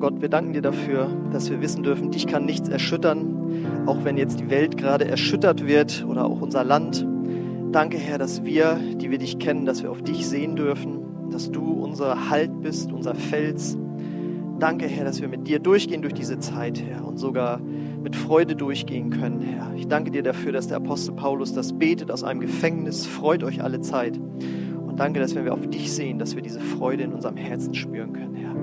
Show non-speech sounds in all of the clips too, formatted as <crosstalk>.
Gott, wir danken dir dafür, dass wir wissen dürfen, dich kann nichts erschüttern, auch wenn jetzt die Welt gerade erschüttert wird oder auch unser Land. Danke, Herr, dass wir, die wir dich kennen, dass wir auf dich sehen dürfen, dass du unser Halt bist, unser Fels. Danke, Herr, dass wir mit dir durchgehen durch diese Zeit, Herr, und sogar mit Freude durchgehen können, Herr. Ich danke dir dafür, dass der Apostel Paulus das betet aus einem Gefängnis. Freut euch alle Zeit. Und danke, dass wenn wir auf dich sehen, dass wir diese Freude in unserem Herzen spüren können, Herr.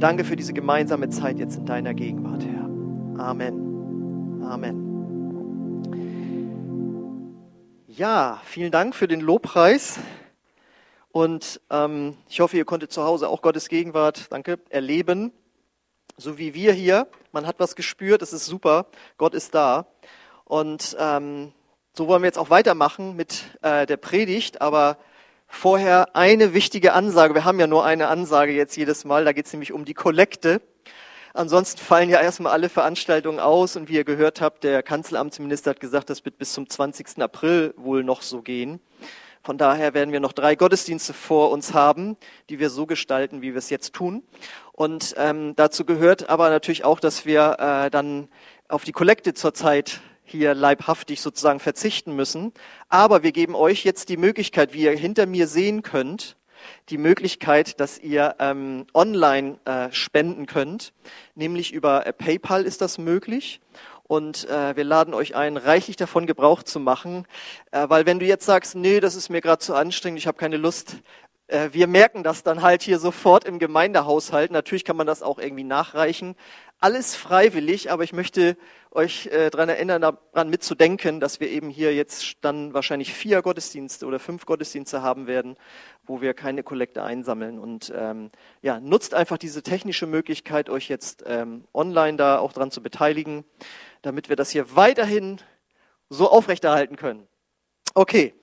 Danke für diese gemeinsame Zeit jetzt in deiner Gegenwart, Herr. Amen. Amen. Ja, vielen Dank für den Lobpreis. Und ähm, ich hoffe, ihr konntet zu Hause auch Gottes Gegenwart, danke, erleben. So wie wir hier. Man hat was gespürt, es ist super. Gott ist da. Und ähm, so wollen wir jetzt auch weitermachen mit äh, der Predigt. Aber vorher eine wichtige Ansage. Wir haben ja nur eine Ansage jetzt jedes Mal. Da geht es nämlich um die Kollekte. Ansonsten fallen ja erstmal alle Veranstaltungen aus und wie ihr gehört habt, der Kanzleramtsminister hat gesagt, das wird bis zum 20. April wohl noch so gehen. Von daher werden wir noch drei Gottesdienste vor uns haben, die wir so gestalten, wie wir es jetzt tun. Und ähm, dazu gehört aber natürlich auch, dass wir äh, dann auf die Kollekte zurzeit hier leibhaftig sozusagen verzichten müssen. Aber wir geben euch jetzt die Möglichkeit, wie ihr hinter mir sehen könnt, die Möglichkeit, dass ihr ähm, online äh, spenden könnt, nämlich über äh, PayPal ist das möglich. Und äh, wir laden euch ein, reichlich davon Gebrauch zu machen, äh, weil wenn du jetzt sagst, nee, das ist mir gerade zu anstrengend, ich habe keine Lust, äh, wir merken das dann halt hier sofort im Gemeindehaushalt. Natürlich kann man das auch irgendwie nachreichen. Alles freiwillig, aber ich möchte euch äh, daran erinnern, daran mitzudenken, dass wir eben hier jetzt dann wahrscheinlich vier Gottesdienste oder fünf Gottesdienste haben werden, wo wir keine Kollekte einsammeln. Und ähm, ja, nutzt einfach diese technische Möglichkeit, euch jetzt ähm, online da auch dran zu beteiligen, damit wir das hier weiterhin so aufrechterhalten können. Okay.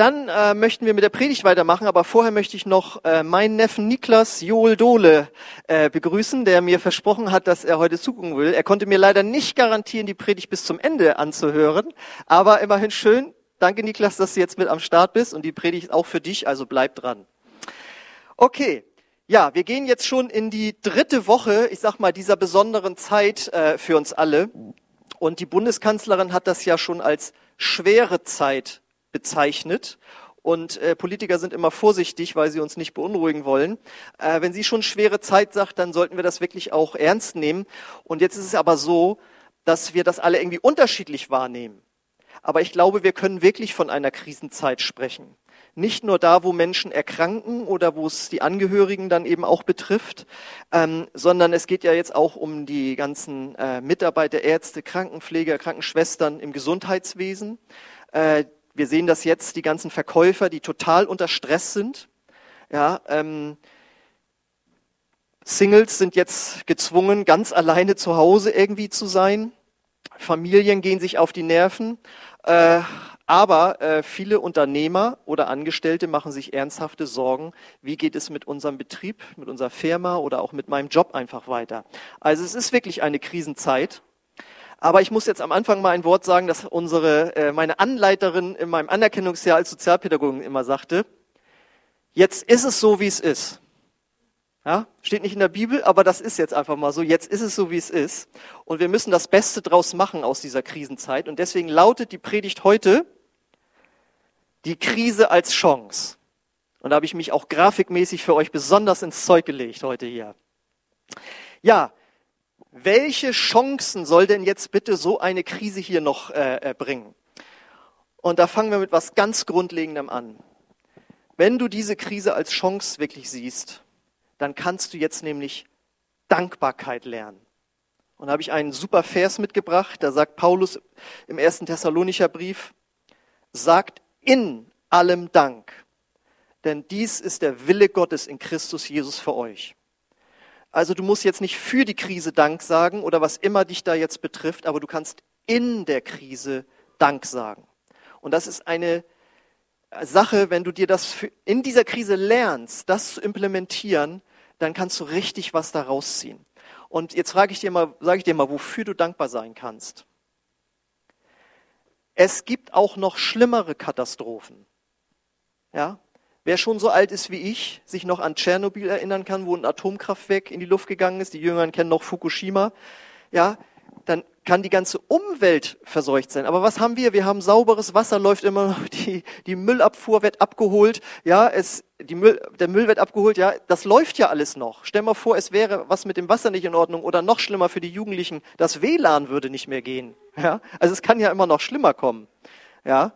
Dann äh, möchten wir mit der Predigt weitermachen, aber vorher möchte ich noch äh, meinen Neffen Niklas Joel Dohle äh, begrüßen, der mir versprochen hat, dass er heute zugucken will. Er konnte mir leider nicht garantieren, die Predigt bis zum Ende anzuhören, aber immerhin schön. Danke, Niklas, dass du jetzt mit am Start bist und die Predigt auch für dich, also bleib dran. Okay, ja, wir gehen jetzt schon in die dritte Woche, ich sag mal, dieser besonderen Zeit äh, für uns alle. Und die Bundeskanzlerin hat das ja schon als schwere Zeit bezeichnet. Und äh, Politiker sind immer vorsichtig, weil sie uns nicht beunruhigen wollen. Äh, wenn sie schon schwere Zeit sagt, dann sollten wir das wirklich auch ernst nehmen. Und jetzt ist es aber so, dass wir das alle irgendwie unterschiedlich wahrnehmen. Aber ich glaube, wir können wirklich von einer Krisenzeit sprechen. Nicht nur da, wo Menschen erkranken oder wo es die Angehörigen dann eben auch betrifft, ähm, sondern es geht ja jetzt auch um die ganzen äh, Mitarbeiter, Ärzte, Krankenpfleger, Krankenschwestern im Gesundheitswesen. Wir sehen das jetzt, die ganzen Verkäufer, die total unter Stress sind. Ja, ähm, Singles sind jetzt gezwungen, ganz alleine zu Hause irgendwie zu sein. Familien gehen sich auf die Nerven. Äh, aber äh, viele Unternehmer oder Angestellte machen sich ernsthafte Sorgen, wie geht es mit unserem Betrieb, mit unserer Firma oder auch mit meinem Job einfach weiter. Also es ist wirklich eine Krisenzeit. Aber ich muss jetzt am Anfang mal ein Wort sagen, das unsere, äh, meine Anleiterin in meinem Anerkennungsjahr als Sozialpädagogin immer sagte. Jetzt ist es so, wie es ist. Ja, steht nicht in der Bibel, aber das ist jetzt einfach mal so. Jetzt ist es so, wie es ist. Und wir müssen das Beste draus machen aus dieser Krisenzeit. Und deswegen lautet die Predigt heute, die Krise als Chance. Und da habe ich mich auch grafikmäßig für euch besonders ins Zeug gelegt heute hier. Ja, welche Chancen soll denn jetzt bitte so eine Krise hier noch äh, äh, bringen? Und da fangen wir mit was ganz Grundlegendem an. Wenn du diese Krise als Chance wirklich siehst, dann kannst du jetzt nämlich Dankbarkeit lernen. Und da habe ich einen super Vers mitgebracht, da sagt Paulus im ersten Thessalonicher Brief, sagt in allem Dank, denn dies ist der Wille Gottes in Christus Jesus für euch. Also du musst jetzt nicht für die Krise Dank sagen oder was immer dich da jetzt betrifft, aber du kannst in der Krise Dank sagen. Und das ist eine Sache, wenn du dir das in dieser Krise lernst, das zu implementieren, dann kannst du richtig was daraus ziehen. Und jetzt frage ich dir mal, sage ich dir mal, wofür du dankbar sein kannst. Es gibt auch noch schlimmere Katastrophen. Ja? Wer schon so alt ist wie ich, sich noch an Tschernobyl erinnern kann, wo ein Atomkraftwerk in die Luft gegangen ist, die Jüngeren kennen noch Fukushima, ja, dann kann die ganze Umwelt verseucht sein. Aber was haben wir? Wir haben sauberes Wasser, läuft immer noch, <laughs> die, die Müllabfuhr wird abgeholt, ja, es, die Müll, der Müll wird abgeholt, ja, das läuft ja alles noch. Stell mal vor, es wäre was mit dem Wasser nicht in Ordnung oder noch schlimmer für die Jugendlichen, das WLAN würde nicht mehr gehen, ja. Also es kann ja immer noch schlimmer kommen, ja.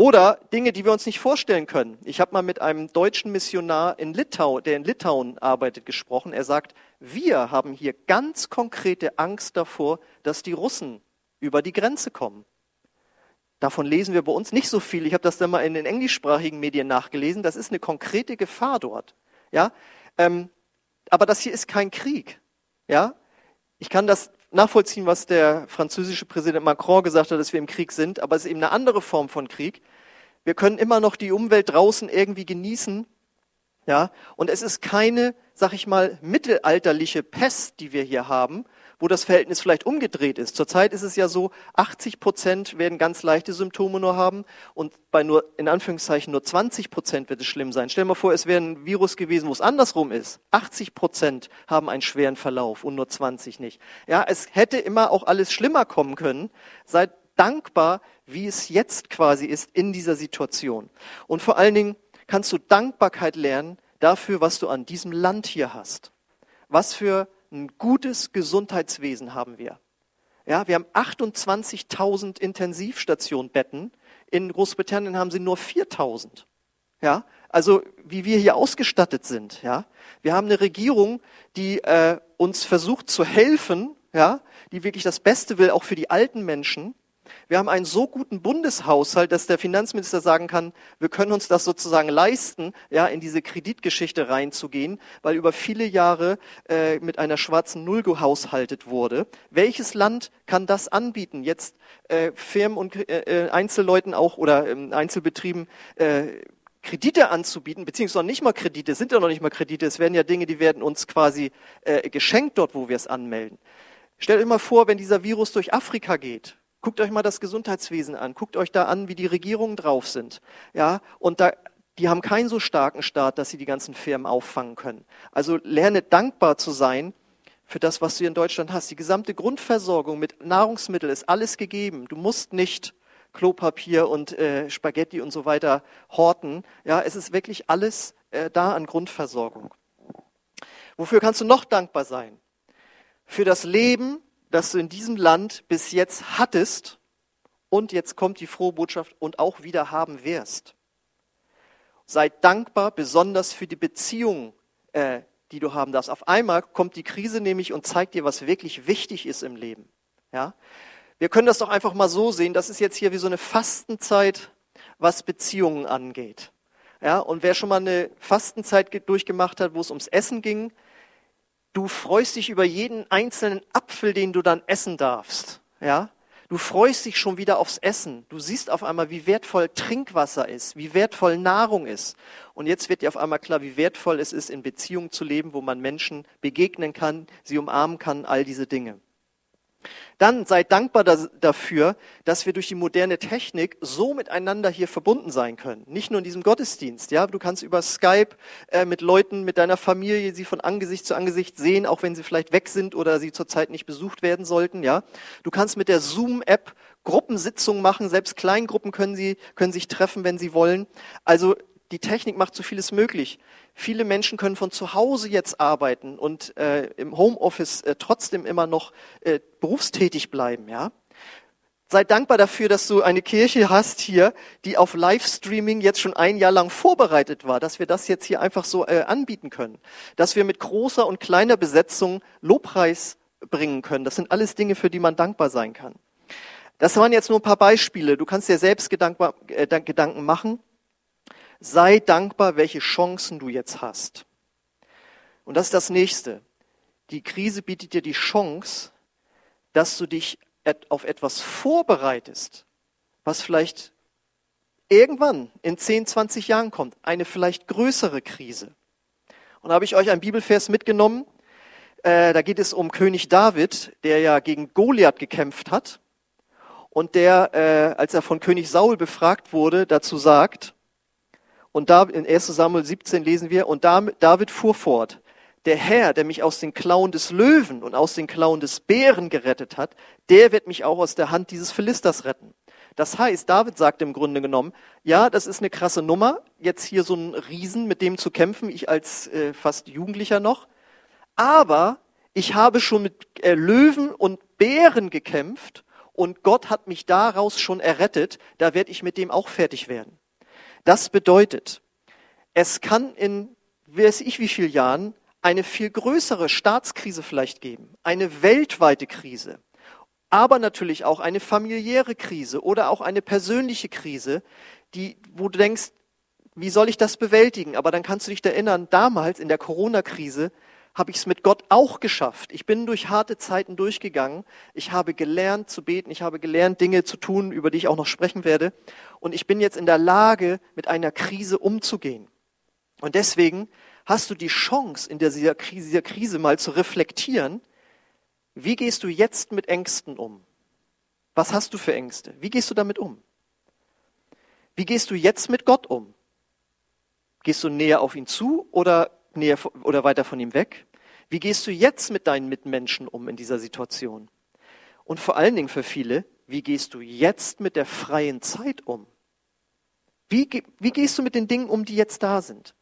Oder Dinge, die wir uns nicht vorstellen können. Ich habe mal mit einem deutschen Missionar in Litau, der in Litauen arbeitet, gesprochen. Er sagt, wir haben hier ganz konkrete Angst davor, dass die Russen über die Grenze kommen. Davon lesen wir bei uns nicht so viel. Ich habe das dann mal in den englischsprachigen Medien nachgelesen. Das ist eine konkrete Gefahr dort. Ja, ähm, aber das hier ist kein Krieg. Ja, ich kann das nachvollziehen, was der französische Präsident Macron gesagt hat, dass wir im Krieg sind, aber es ist eben eine andere Form von Krieg. Wir können immer noch die Umwelt draußen irgendwie genießen, ja, und es ist keine, sag ich mal, mittelalterliche Pest, die wir hier haben, wo das Verhältnis vielleicht umgedreht ist. Zurzeit ist es ja so, 80 Prozent werden ganz leichte Symptome nur haben und bei nur, in Anführungszeichen, nur 20 Prozent wird es schlimm sein. Stell dir mal vor, es wäre ein Virus gewesen, wo es andersrum ist. 80 Prozent haben einen schweren Verlauf und nur 20 nicht. Ja, es hätte immer auch alles schlimmer kommen können. Seid dankbar, wie es jetzt quasi ist in dieser Situation. Und vor allen Dingen kannst du Dankbarkeit lernen dafür, was du an diesem Land hier hast. Was für ein gutes Gesundheitswesen haben wir. Ja, wir haben 28.000 Intensivstationbetten. In Großbritannien haben sie nur 4.000. Ja, also wie wir hier ausgestattet sind. Ja, wir haben eine Regierung, die äh, uns versucht zu helfen. Ja, die wirklich das Beste will, auch für die alten Menschen. Wir haben einen so guten Bundeshaushalt, dass der Finanzminister sagen kann, wir können uns das sozusagen leisten, ja, in diese Kreditgeschichte reinzugehen, weil über viele Jahre äh, mit einer schwarzen Null gehaushaltet wurde. Welches Land kann das anbieten? Jetzt äh, Firmen und äh, äh Einzelleuten auch oder äh, Einzelbetrieben äh, Kredite anzubieten, beziehungsweise nicht mal Kredite, sind ja noch nicht mal Kredite, es werden ja Dinge, die werden uns quasi äh, geschenkt dort, wo wir es anmelden. Stellt euch mal vor, wenn dieser Virus durch Afrika geht, Guckt euch mal das Gesundheitswesen an. Guckt euch da an, wie die Regierungen drauf sind. Ja, und da, die haben keinen so starken Staat, dass sie die ganzen Firmen auffangen können. Also lerne dankbar zu sein für das, was du in Deutschland hast. Die gesamte Grundversorgung mit Nahrungsmitteln ist alles gegeben. Du musst nicht Klopapier und äh, Spaghetti und so weiter horten. Ja, es ist wirklich alles äh, da an Grundversorgung. Wofür kannst du noch dankbar sein? Für das Leben, das du in diesem Land bis jetzt hattest und jetzt kommt die frohe Botschaft und auch wieder haben wirst. Sei dankbar, besonders für die Beziehung, äh, die du haben darfst. Auf einmal kommt die Krise nämlich und zeigt dir, was wirklich wichtig ist im Leben. Ja? Wir können das doch einfach mal so sehen. Das ist jetzt hier wie so eine Fastenzeit, was Beziehungen angeht. Ja, und wer schon mal eine Fastenzeit durchgemacht hat, wo es ums Essen ging, Du freust dich über jeden einzelnen Apfel, den du dann essen darfst. Ja? Du freust dich schon wieder aufs Essen. Du siehst auf einmal, wie wertvoll Trinkwasser ist, wie wertvoll Nahrung ist. Und jetzt wird dir auf einmal klar, wie wertvoll es ist, in Beziehungen zu leben, wo man Menschen begegnen kann, sie umarmen kann, all diese Dinge. Dann sei dankbar dafür, dass wir durch die moderne Technik so miteinander hier verbunden sein können. Nicht nur in diesem Gottesdienst. Ja, du kannst über Skype äh, mit Leuten, mit deiner Familie, sie von Angesicht zu Angesicht sehen, auch wenn sie vielleicht weg sind oder sie zurzeit nicht besucht werden sollten. Ja, du kannst mit der Zoom-App Gruppensitzungen machen. Selbst Kleingruppen können sie können sich treffen, wenn sie wollen. Also die Technik macht so vieles möglich. Viele Menschen können von zu Hause jetzt arbeiten und äh, im Homeoffice äh, trotzdem immer noch äh, berufstätig bleiben. Ja? Sei dankbar dafür, dass du eine Kirche hast hier, die auf Livestreaming jetzt schon ein Jahr lang vorbereitet war, dass wir das jetzt hier einfach so äh, anbieten können, dass wir mit großer und kleiner Besetzung Lobpreis bringen können. Das sind alles Dinge, für die man dankbar sein kann. Das waren jetzt nur ein paar Beispiele. Du kannst dir selbst äh, Gedanken machen. Sei dankbar, welche Chancen du jetzt hast. Und das ist das nächste. Die Krise bietet dir die Chance, dass du dich auf etwas vorbereitest, was vielleicht irgendwann in 10, 20 Jahren kommt. Eine vielleicht größere Krise. Und da habe ich euch einen Bibelvers mitgenommen. Äh, da geht es um König David, der ja gegen Goliath gekämpft hat und der, äh, als er von König Saul befragt wurde, dazu sagt, Und da in 1 Samuel 17 lesen wir, und David fuhr fort, der Herr, der mich aus den Klauen des Löwen und aus den Klauen des Bären gerettet hat, der wird mich auch aus der Hand dieses Philisters retten. Das heißt, David sagt im Grunde genommen, ja, das ist eine krasse Nummer, jetzt hier so einen Riesen mit dem zu kämpfen, ich als äh, fast Jugendlicher noch, aber ich habe schon mit äh, Löwen und Bären gekämpft und Gott hat mich daraus schon errettet, da werde ich mit dem auch fertig werden. Das bedeutet, es kann in weiß ich wie vielen Jahren eine viel größere Staatskrise vielleicht geben, eine weltweite Krise, aber natürlich auch eine familiäre Krise oder auch eine persönliche Krise, die, wo du denkst, wie soll ich das bewältigen? Aber dann kannst du dich erinnern, damals in der Corona-Krise habe ich es mit Gott auch geschafft. Ich bin durch harte Zeiten durchgegangen. Ich habe gelernt zu beten. Ich habe gelernt, Dinge zu tun, über die ich auch noch sprechen werde. Und ich bin jetzt in der Lage, mit einer Krise umzugehen. Und deswegen hast du die Chance, in dieser Krise, dieser Krise mal zu reflektieren, wie gehst du jetzt mit Ängsten um? Was hast du für Ängste? Wie gehst du damit um? Wie gehst du jetzt mit Gott um? Gehst du näher auf ihn zu oder näher oder weiter von ihm weg? Wie gehst du jetzt mit deinen Mitmenschen um in dieser Situation? Und vor allen Dingen für viele, wie gehst du jetzt mit der freien Zeit um? Wie, wie gehst du mit den Dingen um, die jetzt da sind?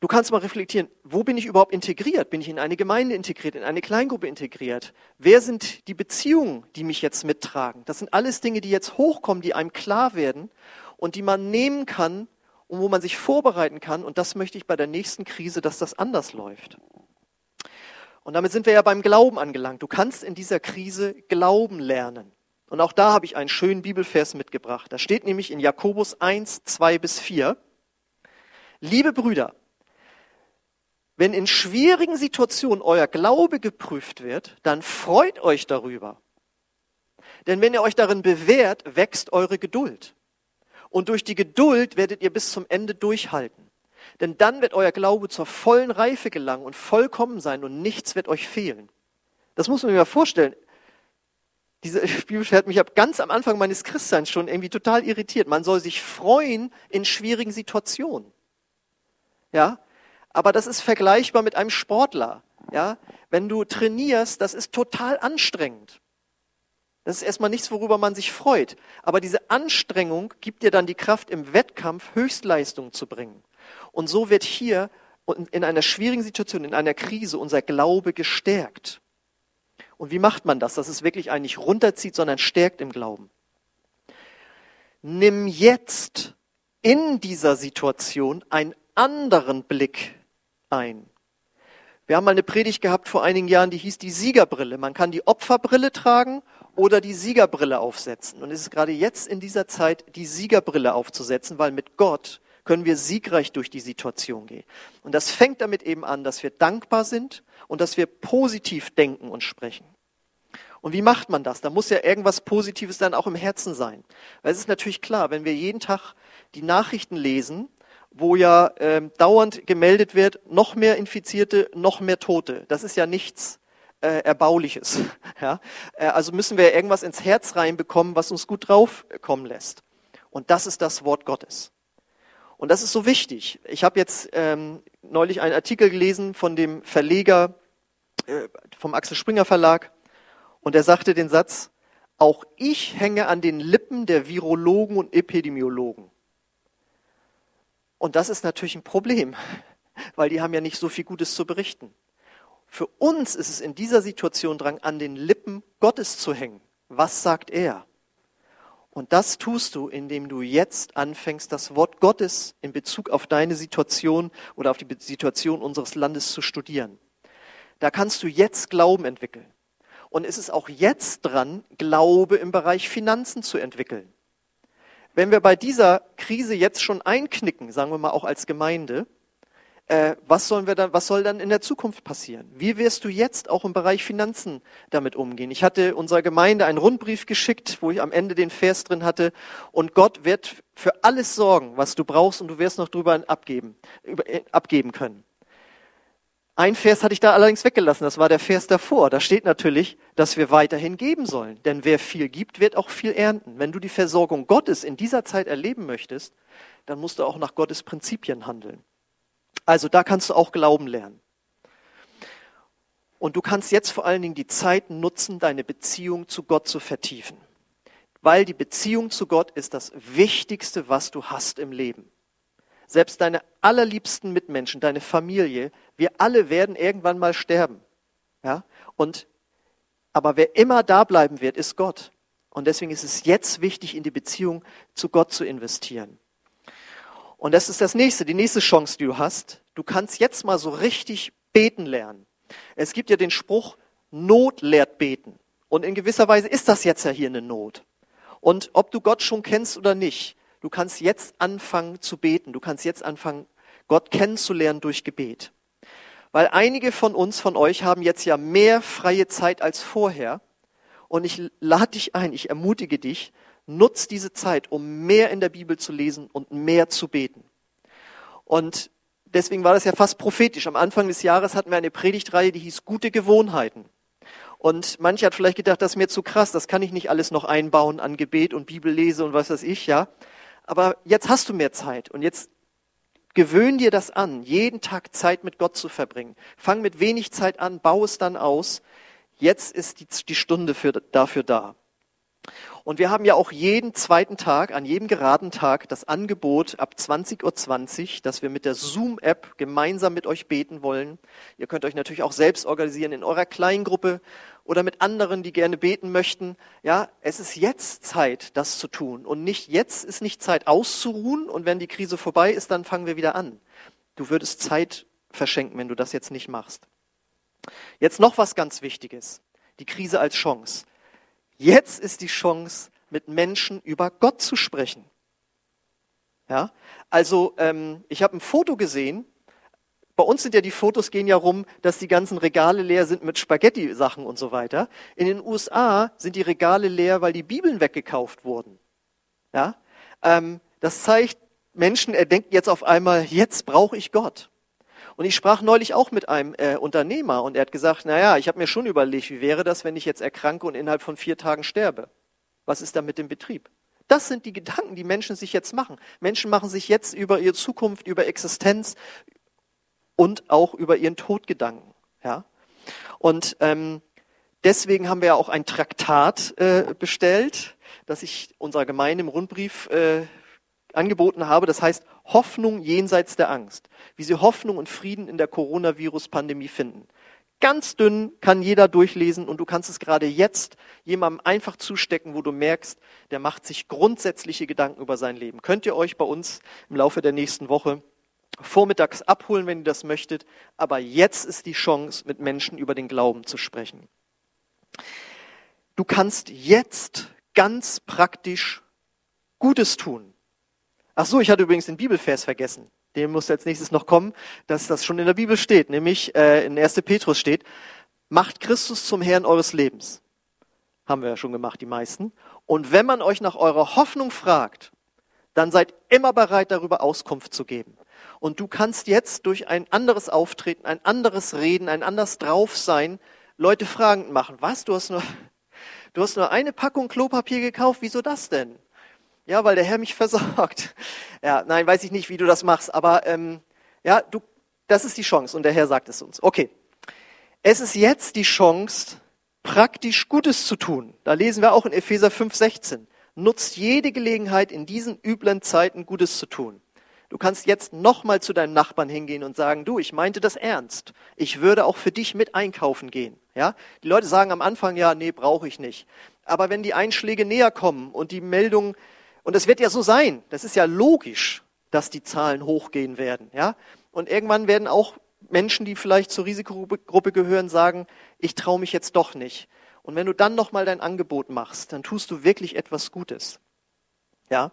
Du kannst mal reflektieren, wo bin ich überhaupt integriert? Bin ich in eine Gemeinde integriert, in eine Kleingruppe integriert? Wer sind die Beziehungen, die mich jetzt mittragen? Das sind alles Dinge, die jetzt hochkommen, die einem klar werden und die man nehmen kann und wo man sich vorbereiten kann. Und das möchte ich bei der nächsten Krise, dass das anders läuft. Und damit sind wir ja beim Glauben angelangt. Du kannst in dieser Krise Glauben lernen. Und auch da habe ich einen schönen Bibelvers mitgebracht. Da steht nämlich in Jakobus 1, 2 bis 4. Liebe Brüder, wenn in schwierigen Situationen euer Glaube geprüft wird, dann freut euch darüber. Denn wenn ihr euch darin bewährt, wächst eure Geduld. Und durch die Geduld werdet ihr bis zum Ende durchhalten. Denn dann wird euer Glaube zur vollen Reife gelangen und vollkommen sein und nichts wird euch fehlen. Das muss man sich mal vorstellen. Diese <laughs> Bibelstelle hat mich ab ganz am Anfang meines Christseins schon irgendwie total irritiert. Man soll sich freuen in schwierigen Situationen. Ja? Aber das ist vergleichbar mit einem Sportler. Ja? Wenn du trainierst, das ist total anstrengend. Das ist erstmal nichts, worüber man sich freut. Aber diese Anstrengung gibt dir dann die Kraft, im Wettkampf Höchstleistungen zu bringen. Und so wird hier in einer schwierigen Situation, in einer Krise unser Glaube gestärkt. Und wie macht man das, dass es wirklich einen nicht runterzieht, sondern stärkt im Glauben? Nimm jetzt in dieser Situation einen anderen Blick ein. Wir haben mal eine Predigt gehabt vor einigen Jahren, die hieß die Siegerbrille. Man kann die Opferbrille tragen oder die Siegerbrille aufsetzen. Und es ist gerade jetzt in dieser Zeit, die Siegerbrille aufzusetzen, weil mit Gott können wir siegreich durch die Situation gehen. Und das fängt damit eben an, dass wir dankbar sind und dass wir positiv denken und sprechen. Und wie macht man das? Da muss ja irgendwas Positives dann auch im Herzen sein. Weil es ist natürlich klar, wenn wir jeden Tag die Nachrichten lesen, wo ja äh, dauernd gemeldet wird, noch mehr Infizierte, noch mehr Tote. Das ist ja nichts äh, Erbauliches. <laughs> Ja? Äh, also müssen wir irgendwas ins Herz reinbekommen, was uns gut draufkommen lässt. Und das ist das Wort Gottes. Und das ist so wichtig. Ich habe jetzt ähm, neulich einen Artikel gelesen von dem Verleger äh, vom Axel Springer Verlag und er sagte den Satz, auch ich hänge an den Lippen der Virologen und Epidemiologen. Und das ist natürlich ein Problem, <laughs> weil die haben ja nicht so viel Gutes zu berichten. Für uns ist es in dieser Situation dran, an den Lippen Gottes zu hängen. Was sagt er? Und das tust du, indem du jetzt anfängst, das Wort Gottes in Bezug auf deine Situation oder auf die Situation unseres Landes zu studieren. Da kannst du jetzt Glauben entwickeln. Und es ist auch jetzt dran, Glaube im Bereich Finanzen zu entwickeln. Wenn wir bei dieser Krise jetzt schon einknicken, sagen wir mal auch als Gemeinde, äh, was, sollen wir dann, was soll dann in der Zukunft passieren? Wie wirst du jetzt auch im Bereich Finanzen damit umgehen? Ich hatte unserer Gemeinde einen Rundbrief geschickt, wo ich am Ende den Vers drin hatte, und Gott wird für alles sorgen, was du brauchst, und du wirst noch drüber abgeben, über, äh, abgeben können. Ein Vers hatte ich da allerdings weggelassen, das war der Vers davor. Da steht natürlich, dass wir weiterhin geben sollen. Denn wer viel gibt, wird auch viel ernten. Wenn du die Versorgung Gottes in dieser Zeit erleben möchtest, dann musst du auch nach Gottes Prinzipien handeln. Also da kannst du auch Glauben lernen. Und du kannst jetzt vor allen Dingen die Zeit nutzen, deine Beziehung zu Gott zu vertiefen. Weil die Beziehung zu Gott ist das Wichtigste, was du hast im Leben. Selbst deine allerliebsten Mitmenschen, deine Familie, wir alle werden irgendwann mal sterben. Ja? Und, aber wer immer da bleiben wird, ist Gott. Und deswegen ist es jetzt wichtig, in die Beziehung zu Gott zu investieren. Und das ist das nächste, die nächste Chance, die du hast. Du kannst jetzt mal so richtig beten lernen. Es gibt ja den Spruch, Not lehrt beten. Und in gewisser Weise ist das jetzt ja hier eine Not. Und ob du Gott schon kennst oder nicht, Du kannst jetzt anfangen zu beten. Du kannst jetzt anfangen, Gott kennenzulernen durch Gebet. Weil einige von uns, von euch, haben jetzt ja mehr freie Zeit als vorher. Und ich lade dich ein, ich ermutige dich, nutz diese Zeit, um mehr in der Bibel zu lesen und mehr zu beten. Und deswegen war das ja fast prophetisch. Am Anfang des Jahres hatten wir eine Predigtreihe, die hieß Gute Gewohnheiten. Und manche hat vielleicht gedacht, das ist mir zu krass, das kann ich nicht alles noch einbauen an Gebet und Bibellese und was weiß ich, ja. Aber jetzt hast du mehr Zeit und jetzt gewöhn dir das an, jeden Tag Zeit mit Gott zu verbringen. Fang mit wenig Zeit an, baue es dann aus. Jetzt ist die, die Stunde für, dafür da. Und wir haben ja auch jeden zweiten Tag, an jedem geraden Tag, das Angebot ab 20.20 Uhr, dass wir mit der Zoom-App gemeinsam mit euch beten wollen. Ihr könnt euch natürlich auch selbst organisieren in eurer Kleingruppe oder mit anderen, die gerne beten möchten. Ja, es ist jetzt Zeit, das zu tun. Und nicht jetzt ist nicht Zeit auszuruhen und wenn die Krise vorbei ist, dann fangen wir wieder an. Du würdest Zeit verschenken, wenn du das jetzt nicht machst. Jetzt noch was ganz Wichtiges. Die Krise als Chance. Jetzt ist die Chance, mit Menschen über Gott zu sprechen. Ja, also ähm, ich habe ein Foto gesehen bei uns sind ja die Fotos gehen ja rum, dass die ganzen Regale leer sind mit Spaghetti-Sachen und so weiter. In den USA sind die Regale leer, weil die Bibeln weggekauft wurden. Ja, ähm, das zeigt, Menschen erdenken jetzt auf einmal, jetzt brauche ich Gott. Und ich sprach neulich auch mit einem äh, Unternehmer und er hat gesagt, naja, ich habe mir schon überlegt, wie wäre das, wenn ich jetzt erkranke und innerhalb von vier Tagen sterbe? Was ist da mit dem Betrieb? Das sind die Gedanken, die Menschen sich jetzt machen. Menschen machen sich jetzt über ihre Zukunft, über Existenz, und auch über ihren Tod Gedanken. Ja? Und ähm, deswegen haben wir ja auch ein Traktat äh, bestellt, das ich unserer Gemeinde im Rundbrief äh, angeboten habe. Das heißt Hoffnung jenseits der Angst. Wie sie Hoffnung und Frieden in der Coronavirus-Pandemie finden. Ganz dünn kann jeder durchlesen und du kannst es gerade jetzt jemandem einfach zustecken, wo du merkst, der macht sich grundsätzliche Gedanken über sein Leben. Könnt ihr euch bei uns im Laufe der nächsten Woche vormittags abholen, wenn ihr das möchtet. Aber jetzt ist die Chance, mit Menschen über den Glauben zu sprechen. Du kannst jetzt ganz praktisch Gutes tun. Ach so, ich hatte übrigens den Bibelvers vergessen. Dem muss als nächstes noch kommen, dass das schon in der Bibel steht, nämlich äh, in 1. Petrus steht, macht Christus zum Herrn eures Lebens. Haben wir ja schon gemacht, die meisten. Und wenn man euch nach eurer Hoffnung fragt, dann seid immer bereit, darüber Auskunft zu geben. Und du kannst jetzt durch ein anderes Auftreten, ein anderes Reden, ein anderes Draufsein Leute fragend machen. Was? Du hast nur, du hast nur eine Packung Klopapier gekauft? Wieso das denn? Ja, weil der Herr mich <laughs> versorgt. Ja, nein, weiß ich nicht, wie du das machst, aber ähm, ja, du, das ist die Chance und der Herr sagt es uns. Okay, es ist jetzt die Chance, praktisch Gutes zu tun. Da lesen wir auch in Epheser 5,16. Nutzt jede Gelegenheit, in diesen üblen Zeiten Gutes zu tun. Du kannst jetzt nochmal zu deinem Nachbarn hingehen und sagen, du, ich meinte das ernst. Ich würde auch für dich mit einkaufen gehen. Ja? Die Leute sagen am Anfang, ja, nee, brauche ich nicht. Aber wenn die Einschläge näher kommen und die Meldungen, und es wird ja so sein, das ist ja logisch, dass die Zahlen hochgehen werden. Ja? Und irgendwann werden auch Menschen, die vielleicht zur Risikogruppe gehören, sagen, ich traue mich jetzt doch nicht. Und wenn du dann nochmal dein Angebot machst, dann tust du wirklich etwas Gutes. Ja?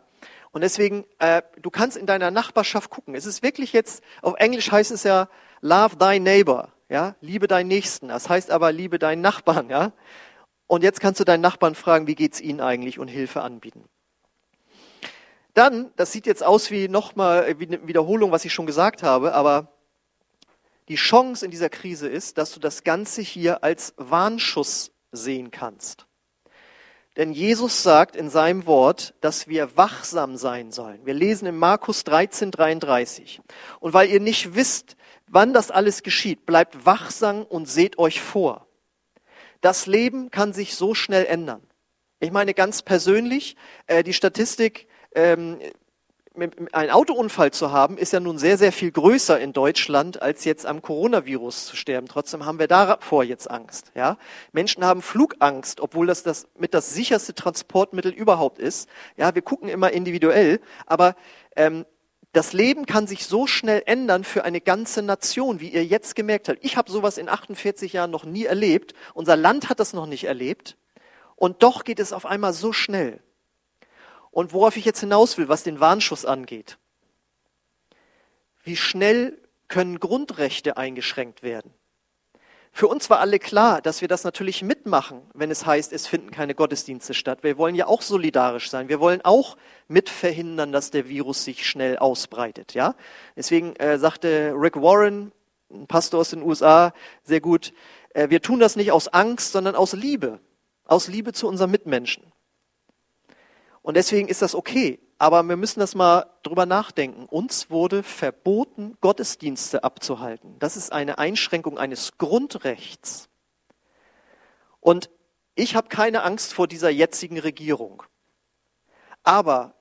Und deswegen, äh, du kannst in deiner Nachbarschaft gucken. Es ist wirklich jetzt, auf Englisch heißt es ja, love thy neighbor, ja, liebe deinen Nächsten. Das heißt aber, liebe deinen Nachbarn, ja. Und jetzt kannst du deinen Nachbarn fragen, wie geht's ihnen eigentlich und Hilfe anbieten. Dann, das sieht jetzt aus wie nochmal, wie eine Wiederholung, was ich schon gesagt habe, aber Die Chance in dieser Krise ist, dass du das Ganze hier als Warnschuss sehen kannst. Denn Jesus sagt in seinem Wort, dass wir wachsam sein sollen. Wir lesen in Markus 13, 33. Und weil ihr nicht wisst, wann das alles geschieht, bleibt wachsam und seht euch vor. Das Leben kann sich so schnell ändern. Ich meine ganz persönlich, äh, die Statistik, ähm, ein Autounfall zu haben, ist ja nun sehr, sehr viel größer in Deutschland, als jetzt am Coronavirus zu sterben. Trotzdem haben wir davor jetzt Angst. Ja? Menschen haben Flugangst, obwohl das, das mit das sicherste Transportmittel überhaupt ist. Ja, wir gucken immer individuell, aber ähm, das Leben kann sich so schnell ändern für eine ganze Nation, wie ihr jetzt gemerkt habt. Ich habe sowas in 48 Jahren noch nie erlebt. Unser Land hat das noch nicht erlebt. Und doch geht es auf einmal so schnell. Und worauf ich jetzt hinaus will, was den Warnschuss angeht. Wie schnell können Grundrechte eingeschränkt werden? Für uns war alle klar, dass wir das natürlich mitmachen, wenn es heißt, es finden keine Gottesdienste statt. Wir wollen ja auch solidarisch sein. Wir wollen auch mit verhindern, dass der Virus sich schnell ausbreitet. Ja? Deswegen äh, sagte Rick Warren, ein Pastor aus den USA, sehr gut, äh, wir tun das nicht aus Angst, sondern aus Liebe. Aus Liebe zu unseren Mitmenschen. Und deswegen ist das okay. Aber wir müssen das mal drüber nachdenken. Uns wurde verboten, Gottesdienste abzuhalten. Das ist eine Einschränkung eines Grundrechts. Und ich habe keine Angst vor dieser jetzigen Regierung. Aber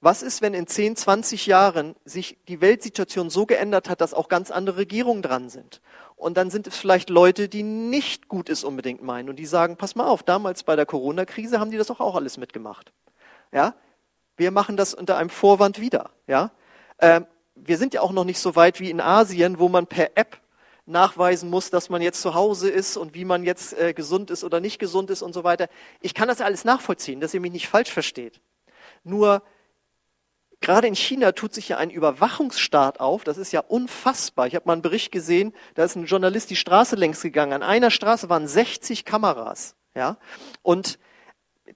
was ist, wenn in 10, 20 Jahren sich die Weltsituation so geändert hat, dass auch ganz andere Regierungen dran sind? Und dann sind es vielleicht Leute, die nicht gut ist unbedingt meinen und die sagen, pass mal auf, damals bei der Corona-Krise haben die das auch, auch alles mitgemacht. Ja, wir machen das unter einem Vorwand wieder. Ja, ähm, wir sind ja auch noch nicht so weit wie in Asien, wo man per App nachweisen muss, dass man jetzt zu Hause ist und wie man jetzt äh, gesund ist oder nicht gesund ist und so weiter. Ich kann das alles nachvollziehen, dass ihr mich nicht falsch versteht. Nur gerade in China tut sich ja ein Überwachungsstaat auf. Das ist ja unfassbar. Ich habe mal einen Bericht gesehen, da ist ein Journalist die Straße längs gegangen. An einer Straße waren 60 Kameras. Ja, und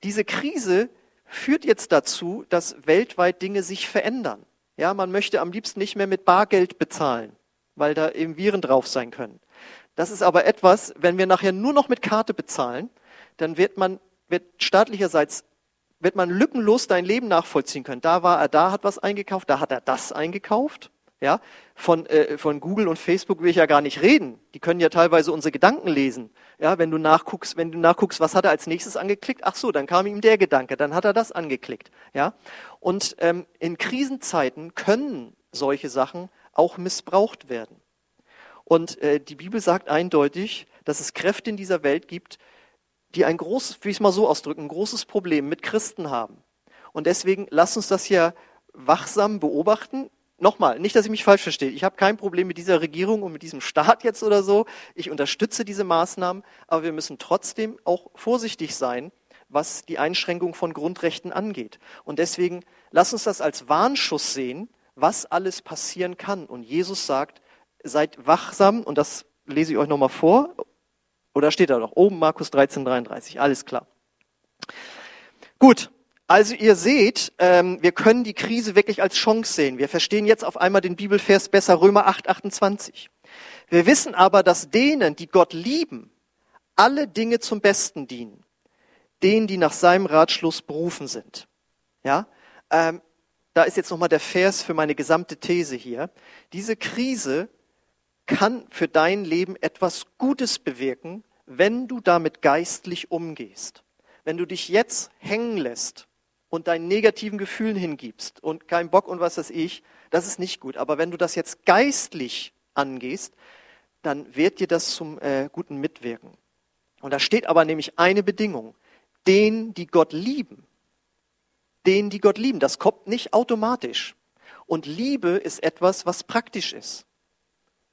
diese Krise führt jetzt dazu, dass weltweit Dinge sich verändern. Ja, man möchte am liebsten nicht mehr mit Bargeld bezahlen, weil da eben Viren drauf sein können. Das ist aber etwas, wenn wir nachher nur noch mit Karte bezahlen, dann wird man, wird staatlicherseits, wird man lückenlos dein Leben nachvollziehen können. Da war er, da hat was eingekauft, da hat er das eingekauft. Ja, von, äh, von Google und Facebook will ich ja gar nicht reden. Die können ja teilweise unsere Gedanken lesen. Ja, wenn du nachguckst, wenn du nachguckst, was hat er als nächstes angeklickt? Ach so, dann kam ihm der Gedanke, dann hat er das angeklickt. Ja, und ähm, in Krisenzeiten können solche Sachen auch missbraucht werden. Und äh, die Bibel sagt eindeutig, dass es Kräfte in dieser Welt gibt, die ein großes, wie ich es mal so ausdrücken, ein großes Problem mit Christen haben. Und deswegen lass uns das hier wachsam beobachten nochmal, nicht, dass ich mich falsch verstehe. Ich habe kein Problem mit dieser Regierung und mit diesem Staat jetzt oder so. Ich unterstütze diese Maßnahmen, aber wir müssen trotzdem auch vorsichtig sein, was die Einschränkung von Grundrechten angeht. Und deswegen lass uns das als Warnschuss sehen, was alles passieren kann. Und Jesus sagt, seid wachsam, und das lese ich euch nochmal vor. Oder steht da doch oben, Markus 13, 33, alles klar. Gut, also ihr seht, ähm, wir können die Krise wirklich als Chance sehen. Wir verstehen jetzt auf einmal den Bibelvers besser, Römer 8, 28. Wir wissen aber, dass denen, die Gott lieben, alle Dinge zum Besten dienen. Denen, die nach seinem Ratschluss berufen sind. Ja, ähm, da ist jetzt nochmal der Vers für meine gesamte These hier. Diese Krise kann für dein Leben etwas Gutes bewirken, wenn du damit geistlich umgehst. Wenn du dich jetzt hängen lässt und deinen negativen Gefühlen hingibst und keinen Bock und was weiß ich, das ist nicht gut. Aber wenn du das jetzt geistlich angehst, dann wird dir das zum äh, guten Mitwirken. Und da steht aber nämlich eine Bedingung. Den, die Gott lieben. Den, die Gott lieben. Das kommt nicht automatisch. Und Liebe ist etwas, was praktisch ist.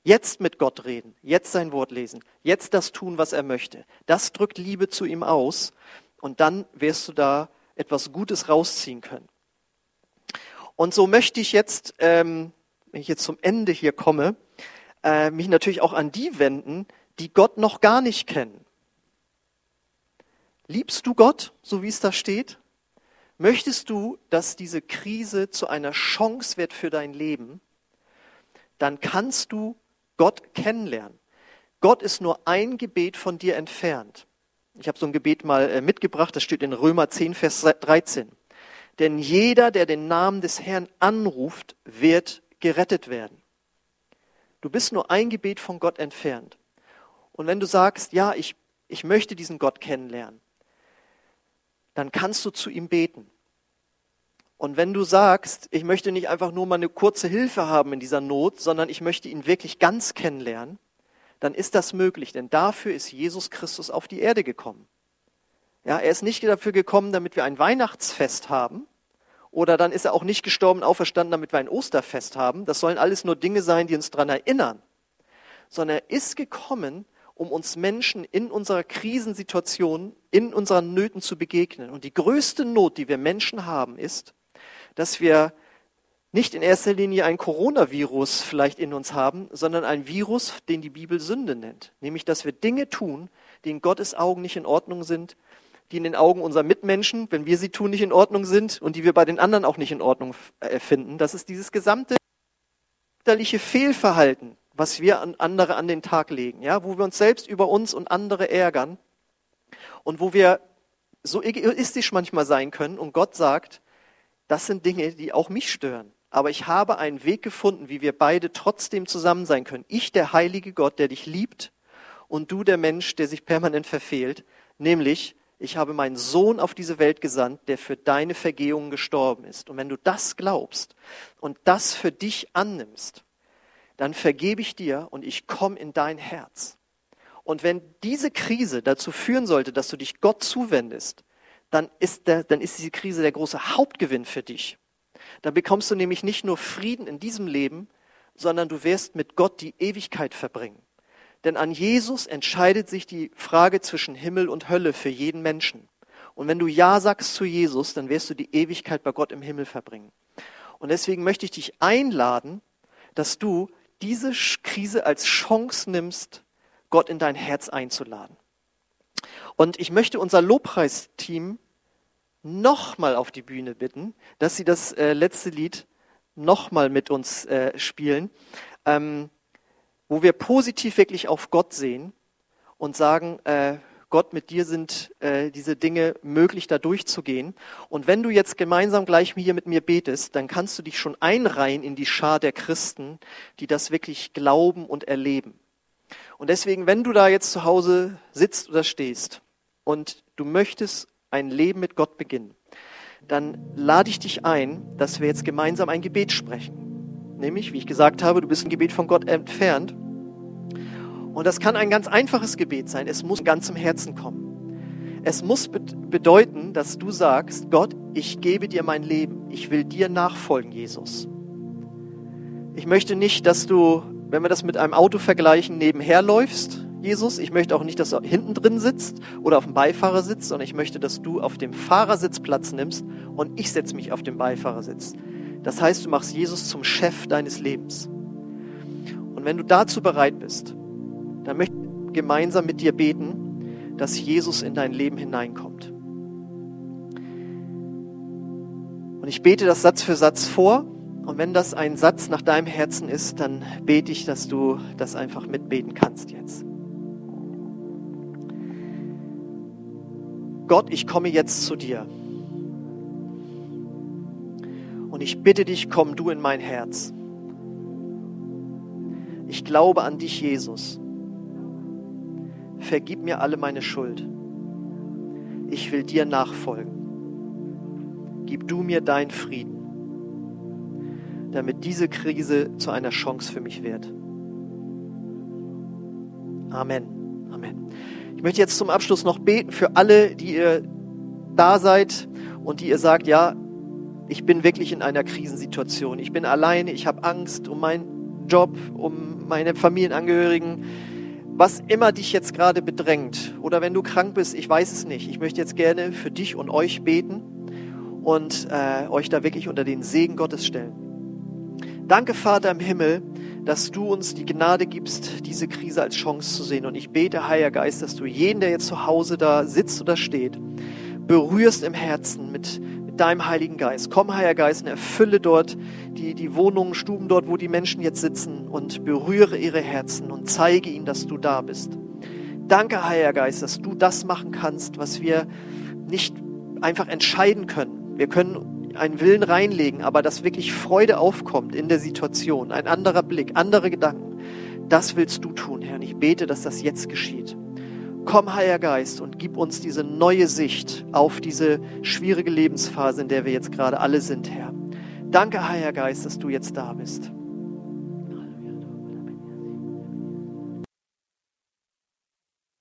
Jetzt mit Gott reden, jetzt sein Wort lesen, jetzt das tun, was er möchte. Das drückt Liebe zu ihm aus. Und dann wirst du da etwas Gutes rausziehen können. Und so möchte ich jetzt, ähm, wenn ich jetzt zum Ende hier komme, äh, mich natürlich auch an die wenden, die Gott noch gar nicht kennen. Liebst du Gott, so wie es da steht? Möchtest du, dass diese Krise zu einer Chance wird für dein Leben? Dann kannst du Gott kennenlernen. Gott ist nur ein Gebet von dir entfernt. Ich habe so ein Gebet mal äh, mitgebracht, das steht in Römer 10, Vers 13. Denn jeder, der den Namen des Herrn anruft, wird gerettet werden. Du bist nur ein Gebet von Gott entfernt. Und wenn du sagst, ja, ich, ich möchte diesen Gott kennenlernen, dann kannst du zu ihm beten. Und wenn du sagst, ich möchte nicht einfach nur mal eine kurze Hilfe haben in dieser Not, sondern ich möchte ihn wirklich ganz kennenlernen, dann ist das möglich, denn dafür ist Jesus Christus auf die Erde gekommen. Ja, er ist nicht dafür gekommen, damit wir ein Weihnachtsfest haben, oder dann ist er auch nicht gestorben, auferstanden, damit wir ein Osterfest haben. Das sollen alles nur Dinge sein, die uns daran erinnern. Sondern er ist gekommen, um uns Menschen in unserer Krisensituation, in unseren Nöten zu begegnen. Und die größte Not, die wir Menschen haben, ist, dass wir nicht in erster Linie ein Coronavirus vielleicht in uns haben, sondern ein Virus, den die Bibel Sünde nennt. Nämlich, dass wir Dinge tun, die in Gottes Augen nicht in Ordnung sind, die in den Augen unserer Mitmenschen, wenn wir sie tun, nicht in Ordnung sind und die wir bei den anderen auch nicht in Ordnung äh, finden. Das ist dieses gesamte Fehlverhalten, was wir an andere an den Tag legen, ja, wo wir uns selbst über uns und andere ärgern und wo wir so egoistisch manchmal sein können und Gott sagt, das sind Dinge, die auch mich stören. Aber ich habe einen Weg gefunden, wie wir beide trotzdem zusammen sein können. Ich, der heilige Gott, der dich liebt, und du, der Mensch, der sich permanent verfehlt. Nämlich, ich habe meinen Sohn auf diese Welt gesandt, der für deine Vergehungen gestorben ist. Und wenn du das glaubst und das für dich annimmst, dann vergebe ich dir und ich komme in dein Herz. Und wenn diese Krise dazu führen sollte, dass du dich Gott zuwendest, dann ist, der, dann ist diese Krise der große Hauptgewinn für dich. Dann bekommst du nämlich nicht nur Frieden in diesem Leben, sondern du wirst mit Gott die Ewigkeit verbringen. Denn an Jesus entscheidet sich die Frage zwischen Himmel und Hölle für jeden Menschen. Und wenn du Ja sagst zu Jesus, dann wirst du die Ewigkeit bei Gott im Himmel verbringen. Und deswegen möchte ich dich einladen, dass du diese Krise als Chance nimmst, Gott in dein Herz einzuladen. Und ich möchte unser Lobpreisteam nochmal auf die Bühne bitten, dass sie das äh, letzte Lied nochmal mit uns äh, spielen, ähm, wo wir positiv wirklich auf Gott sehen und sagen, äh, Gott, mit dir sind äh, diese Dinge möglich, da durchzugehen. Und wenn du jetzt gemeinsam gleich hier mit mir betest, dann kannst du dich schon einreihen in die Schar der Christen, die das wirklich glauben und erleben. Und deswegen, wenn du da jetzt zu Hause sitzt oder stehst und du möchtest ein Leben mit Gott beginnen, dann lade ich dich ein, dass wir jetzt gemeinsam ein Gebet sprechen. Nämlich, wie ich gesagt habe, du bist ein Gebet von Gott entfernt. Und das kann ein ganz einfaches Gebet sein. Es muss ganz im Herzen kommen. Es muss bedeuten, dass du sagst, Gott, ich gebe dir mein Leben. Ich will dir nachfolgen, Jesus. Ich möchte nicht, dass du, wenn wir das mit einem Auto vergleichen, nebenher läufst, Jesus. Ich möchte auch nicht, dass du hinten drin sitzt oder auf dem Beifahrersitz, sondern ich möchte, dass du auf dem Fahrersitz Platz nimmst und ich setze mich auf dem Beifahrersitz. Das heißt, du machst Jesus zum Chef deines Lebens. Und wenn du dazu bereit bist, dann möchte ich gemeinsam mit dir beten, dass Jesus in dein Leben hineinkommt. Und ich bete das Satz für Satz vor. Und wenn das ein Satz nach deinem Herzen ist, dann bete ich, dass du das einfach mitbeten kannst jetzt. Gott, ich komme jetzt zu dir. Und ich bitte dich, komm du in mein Herz. Ich glaube an dich, Jesus. Vergib mir alle meine Schuld. Ich will dir nachfolgen. Gib du mir deinen Frieden, damit diese Krise zu einer Chance für mich wird. Amen. Amen. Ich möchte jetzt zum Abschluss noch beten für alle, die ihr da seid und die ihr sagt, ja, ich bin wirklich in einer Krisensituation. Ich bin alleine, ich habe Angst um meinen Job, um meine Familienangehörigen, was immer dich jetzt gerade bedrängt. Oder wenn du krank bist, ich weiß es nicht. Ich möchte jetzt gerne für dich und euch beten und äh, euch da wirklich unter den Segen Gottes stellen. Danke, Vater im Himmel, dass du uns die Gnade gibst, diese Krise als Chance zu sehen. Und ich bete, Heiliger Geist, dass du jeden, der jetzt zu Hause da sitzt oder steht, berührst im Herzen mit, mit deinem Heiligen Geist. Komm, Heiliger Geist, und erfülle dort die, die Wohnungen, Stuben dort, wo die Menschen jetzt sitzen und berühre ihre Herzen und zeige ihnen, dass du da bist. Danke, Heiliger Geist, dass du das machen kannst, was wir nicht einfach entscheiden können. Wir können einen Willen reinlegen, aber dass wirklich Freude aufkommt in der Situation, ein anderer Blick, andere Gedanken, das willst du tun, Herr. Und ich bete, dass das jetzt geschieht. Komm, Heiliger Geist, und gib uns diese neue Sicht auf diese schwierige Lebensphase, in der wir jetzt gerade alle sind, Herr. Danke, Heiliger Geist, dass du jetzt da bist.